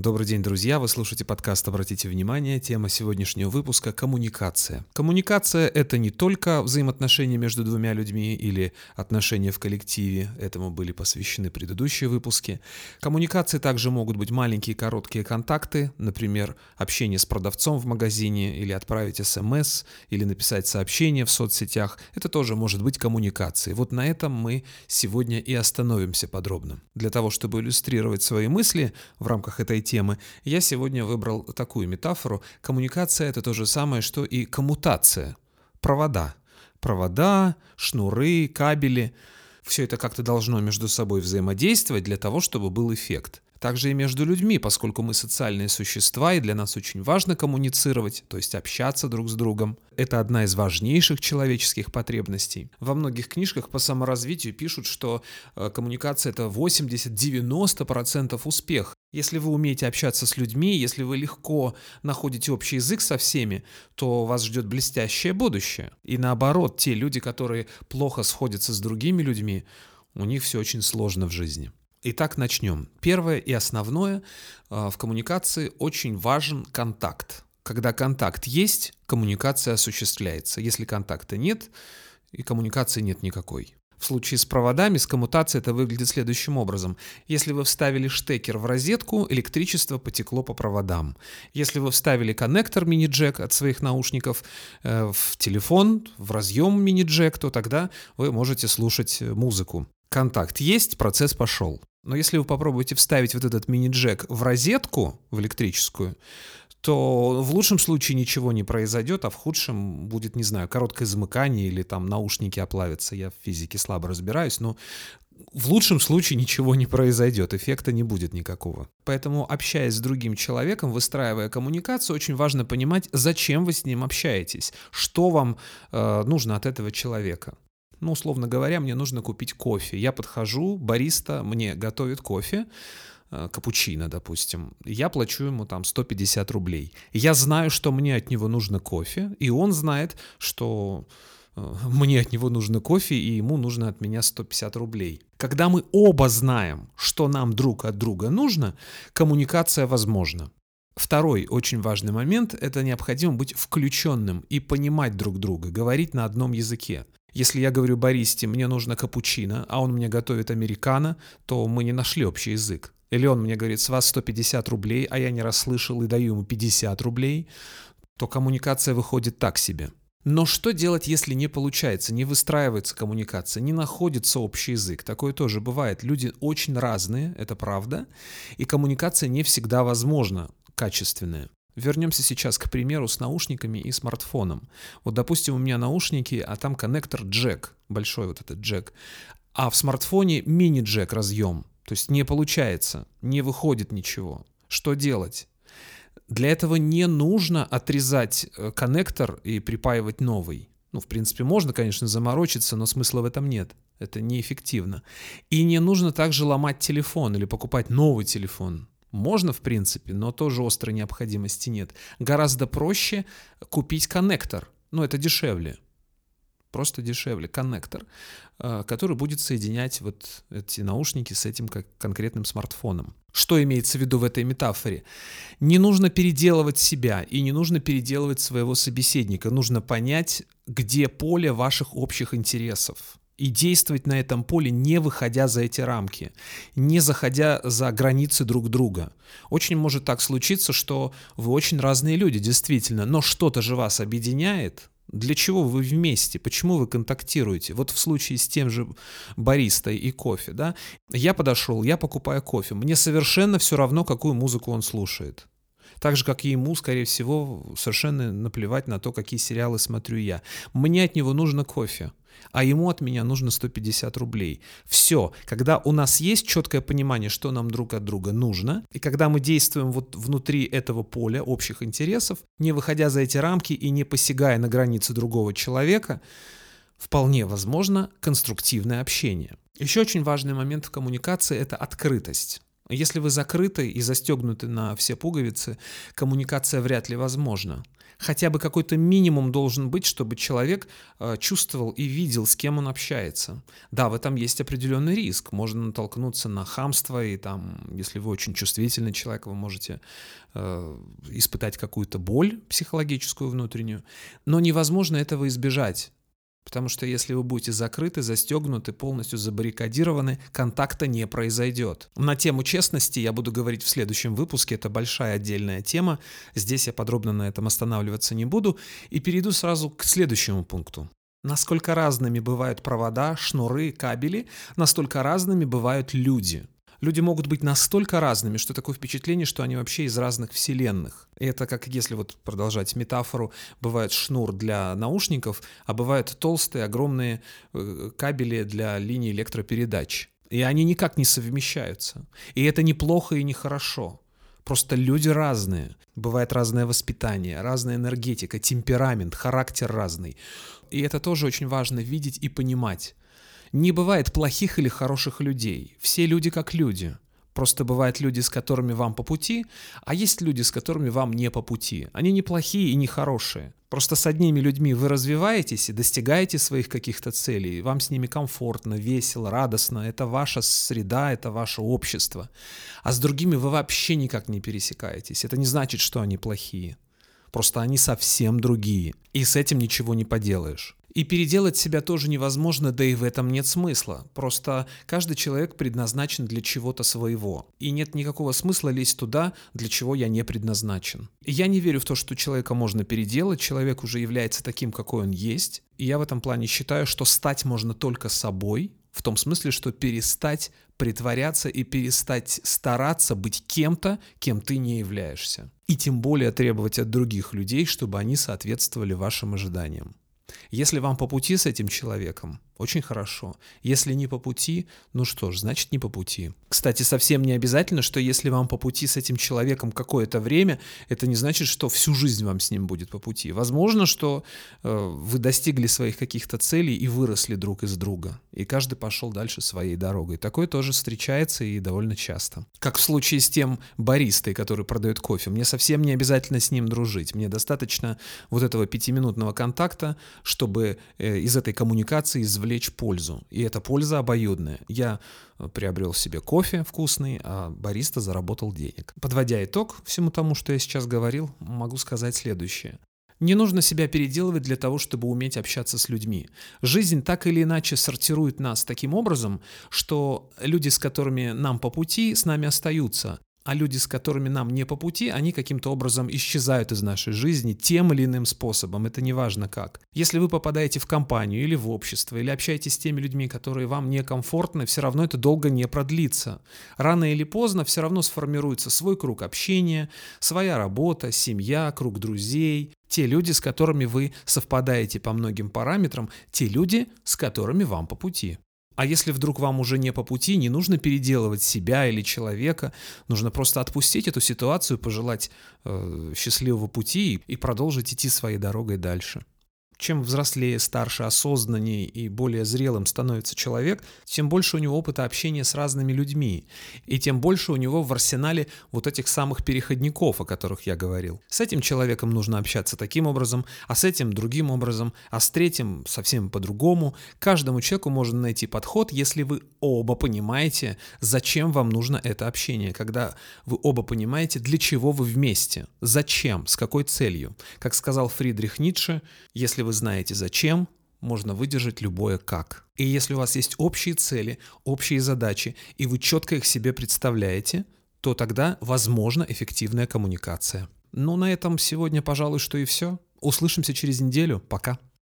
Добрый день, друзья! Вы слушаете подкаст «Обратите внимание». Тема сегодняшнего выпуска – коммуникация. Коммуникация – это не только взаимоотношения между двумя людьми или отношения в коллективе. Этому были посвящены предыдущие выпуски. Коммуникации также могут быть маленькие короткие контакты, например, общение с продавцом в магазине или отправить смс, или написать сообщение в соцсетях. Это тоже может быть коммуникацией. Вот на этом мы сегодня и остановимся подробно. Для того, чтобы иллюстрировать свои мысли в рамках этой темы, я сегодня выбрал такую метафору. Коммуникация — это то же самое, что и коммутация. Провода. Провода, шнуры, кабели. Все это как-то должно между собой взаимодействовать для того, чтобы был эффект. Также и между людьми, поскольку мы социальные существа, и для нас очень важно коммуницировать, то есть общаться друг с другом. Это одна из важнейших человеческих потребностей. Во многих книжках по саморазвитию пишут, что э, коммуникация это 80-90% успех. Если вы умеете общаться с людьми, если вы легко находите общий язык со всеми, то вас ждет блестящее будущее. И наоборот, те люди, которые плохо сходятся с другими людьми, у них все очень сложно в жизни. Итак, начнем. Первое и основное а, в коммуникации очень важен контакт. Когда контакт есть, коммуникация осуществляется. Если контакта нет, и коммуникации нет никакой. В случае с проводами, с коммутацией это выглядит следующим образом. Если вы вставили штекер в розетку, электричество потекло по проводам. Если вы вставили коннектор мини-джек от своих наушников э, в телефон, в разъем мини-джек, то тогда вы можете слушать музыку. Контакт есть, процесс пошел. Но если вы попробуете вставить вот этот мини-джек в розетку, в электрическую, то в лучшем случае ничего не произойдет, а в худшем будет, не знаю, короткое замыкание или там наушники оплавятся. Я в физике слабо разбираюсь, но в лучшем случае ничего не произойдет, эффекта не будет никакого. Поэтому, общаясь с другим человеком, выстраивая коммуникацию, очень важно понимать, зачем вы с ним общаетесь, что вам э, нужно от этого человека. Ну, условно говоря, мне нужно купить кофе. Я подхожу, бариста мне готовит кофе, капучино, допустим, я плачу ему там 150 рублей. Я знаю, что мне от него нужно кофе, и он знает, что э, мне от него нужно кофе, и ему нужно от меня 150 рублей. Когда мы оба знаем, что нам друг от друга нужно, коммуникация возможна. Второй очень важный момент – это необходимо быть включенным и понимать друг друга, говорить на одном языке. Если я говорю баристе, мне нужно капучино, а он мне готовит американо, то мы не нашли общий язык. Или он мне говорит, с вас 150 рублей, а я не расслышал и даю ему 50 рублей, то коммуникация выходит так себе. Но что делать, если не получается, не выстраивается коммуникация, не находится общий язык? Такое тоже бывает. Люди очень разные, это правда, и коммуникация не всегда возможна, качественная. Вернемся сейчас, к примеру, с наушниками и смартфоном. Вот, допустим, у меня наушники, а там коннектор джек, большой вот этот джек, а в смартфоне мини-джек разъем. То есть не получается, не выходит ничего. Что делать? Для этого не нужно отрезать э, коннектор и припаивать новый. Ну, в принципе, можно, конечно, заморочиться, но смысла в этом нет. Это неэффективно. И не нужно также ломать телефон или покупать новый телефон. Можно, в принципе, но тоже острой необходимости нет. Гораздо проще купить коннектор. Ну, это дешевле. Просто дешевле. Коннектор, э, который будет соединять вот эти наушники с этим как конкретным смартфоном. Что имеется в виду в этой метафоре? Не нужно переделывать себя и не нужно переделывать своего собеседника. Нужно понять, где поле ваших общих интересов и действовать на этом поле, не выходя за эти рамки, не заходя за границы друг друга. Очень может так случиться, что вы очень разные люди, действительно, но что-то же вас объединяет, для чего вы вместе? Почему вы контактируете? Вот в случае с тем же баристой и кофе, да, я подошел, я покупаю кофе, мне совершенно все равно, какую музыку он слушает. Так же, как и ему, скорее всего, совершенно наплевать на то, какие сериалы смотрю я. Мне от него нужно кофе а ему от меня нужно 150 рублей. Все, когда у нас есть четкое понимание, что нам друг от друга нужно, и когда мы действуем вот внутри этого поля общих интересов, не выходя за эти рамки и не посягая на границы другого человека, вполне возможно конструктивное общение. Еще очень важный момент в коммуникации – это открытость. Если вы закрыты и застегнуты на все пуговицы, коммуникация вряд ли возможна. Хотя бы какой-то минимум должен быть, чтобы человек э, чувствовал и видел, с кем он общается. Да, в этом есть определенный риск. Можно натолкнуться на хамство, и там, если вы очень чувствительный человек, вы можете э, испытать какую-то боль психологическую внутреннюю. Но невозможно этого избежать. Потому что если вы будете закрыты, застегнуты, полностью забаррикадированы, контакта не произойдет. На тему честности я буду говорить в следующем выпуске, это большая отдельная тема. Здесь я подробно на этом останавливаться не буду. И перейду сразу к следующему пункту. Насколько разными бывают провода, шнуры, кабели, настолько разными бывают люди люди могут быть настолько разными, что такое впечатление, что они вообще из разных вселенных. Это как если вот продолжать метафору, бывает шнур для наушников, а бывают толстые, огромные э, кабели для линий электропередач. И они никак не совмещаются. И это неплохо и нехорошо. Просто люди разные. Бывает разное воспитание, разная энергетика, темперамент, характер разный. И это тоже очень важно видеть и понимать. Не бывает плохих или хороших людей. Все люди как люди. Просто бывают люди, с которыми вам по пути, а есть люди, с которыми вам не по пути. Они не плохие и не хорошие. Просто с одними людьми вы развиваетесь и достигаете своих каких-то целей. Вам с ними комфортно, весело, радостно. Это ваша среда, это ваше общество. А с другими вы вообще никак не пересекаетесь. Это не значит, что они плохие. Просто они совсем другие. И с этим ничего не поделаешь. И переделать себя тоже невозможно, да и в этом нет смысла. Просто каждый человек предназначен для чего-то своего. И нет никакого смысла лезть туда, для чего я не предназначен. Я не верю в то, что человека можно переделать, человек уже является таким, какой он есть. И я в этом плане считаю, что стать можно только собой, в том смысле, что перестать притворяться и перестать стараться быть кем-то, кем ты не являешься. И тем более требовать от других людей, чтобы они соответствовали вашим ожиданиям. Если вам по пути с этим человеком, очень хорошо. Если не по пути, ну что ж, значит не по пути. Кстати, совсем не обязательно, что если вам по пути с этим человеком какое-то время, это не значит, что всю жизнь вам с ним будет по пути. Возможно, что э, вы достигли своих каких-то целей и выросли друг из друга, и каждый пошел дальше своей дорогой. Такое тоже встречается и довольно часто. Как в случае с тем баристой, который продает кофе. Мне совсем не обязательно с ним дружить. Мне достаточно вот этого пятиминутного контакта, чтобы э, из этой коммуникации извлечь пользу. И эта польза обоюдная. Я э, приобрел себе кофе вкусный, а бариста заработал денег. Подводя итог всему тому, что я сейчас говорил, могу сказать следующее. Не нужно себя переделывать для того, чтобы уметь общаться с людьми. Жизнь так или иначе сортирует нас таким образом, что люди, с которыми нам по пути, с нами остаются а люди, с которыми нам не по пути, они каким-то образом исчезают из нашей жизни тем или иным способом, это не важно как. Если вы попадаете в компанию или в общество, или общаетесь с теми людьми, которые вам некомфортны, все равно это долго не продлится. Рано или поздно все равно сформируется свой круг общения, своя работа, семья, круг друзей, те люди, с которыми вы совпадаете по многим параметрам, те люди, с которыми вам по пути. А если вдруг вам уже не по пути, не нужно переделывать себя или человека, нужно просто отпустить эту ситуацию, пожелать э, счастливого пути и продолжить идти своей дорогой дальше чем взрослее, старше, осознаннее и более зрелым становится человек, тем больше у него опыта общения с разными людьми, и тем больше у него в арсенале вот этих самых переходников, о которых я говорил. С этим человеком нужно общаться таким образом, а с этим другим образом, а с третьим совсем по-другому. Каждому человеку можно найти подход, если вы оба понимаете, зачем вам нужно это общение, когда вы оба понимаете, для чего вы вместе, зачем, с какой целью. Как сказал Фридрих Ницше, если вы вы знаете зачем, можно выдержать любое как. И если у вас есть общие цели, общие задачи, и вы четко их себе представляете, то тогда возможна эффективная коммуникация. Ну, на этом сегодня, пожалуй, что и все. Услышимся через неделю. Пока.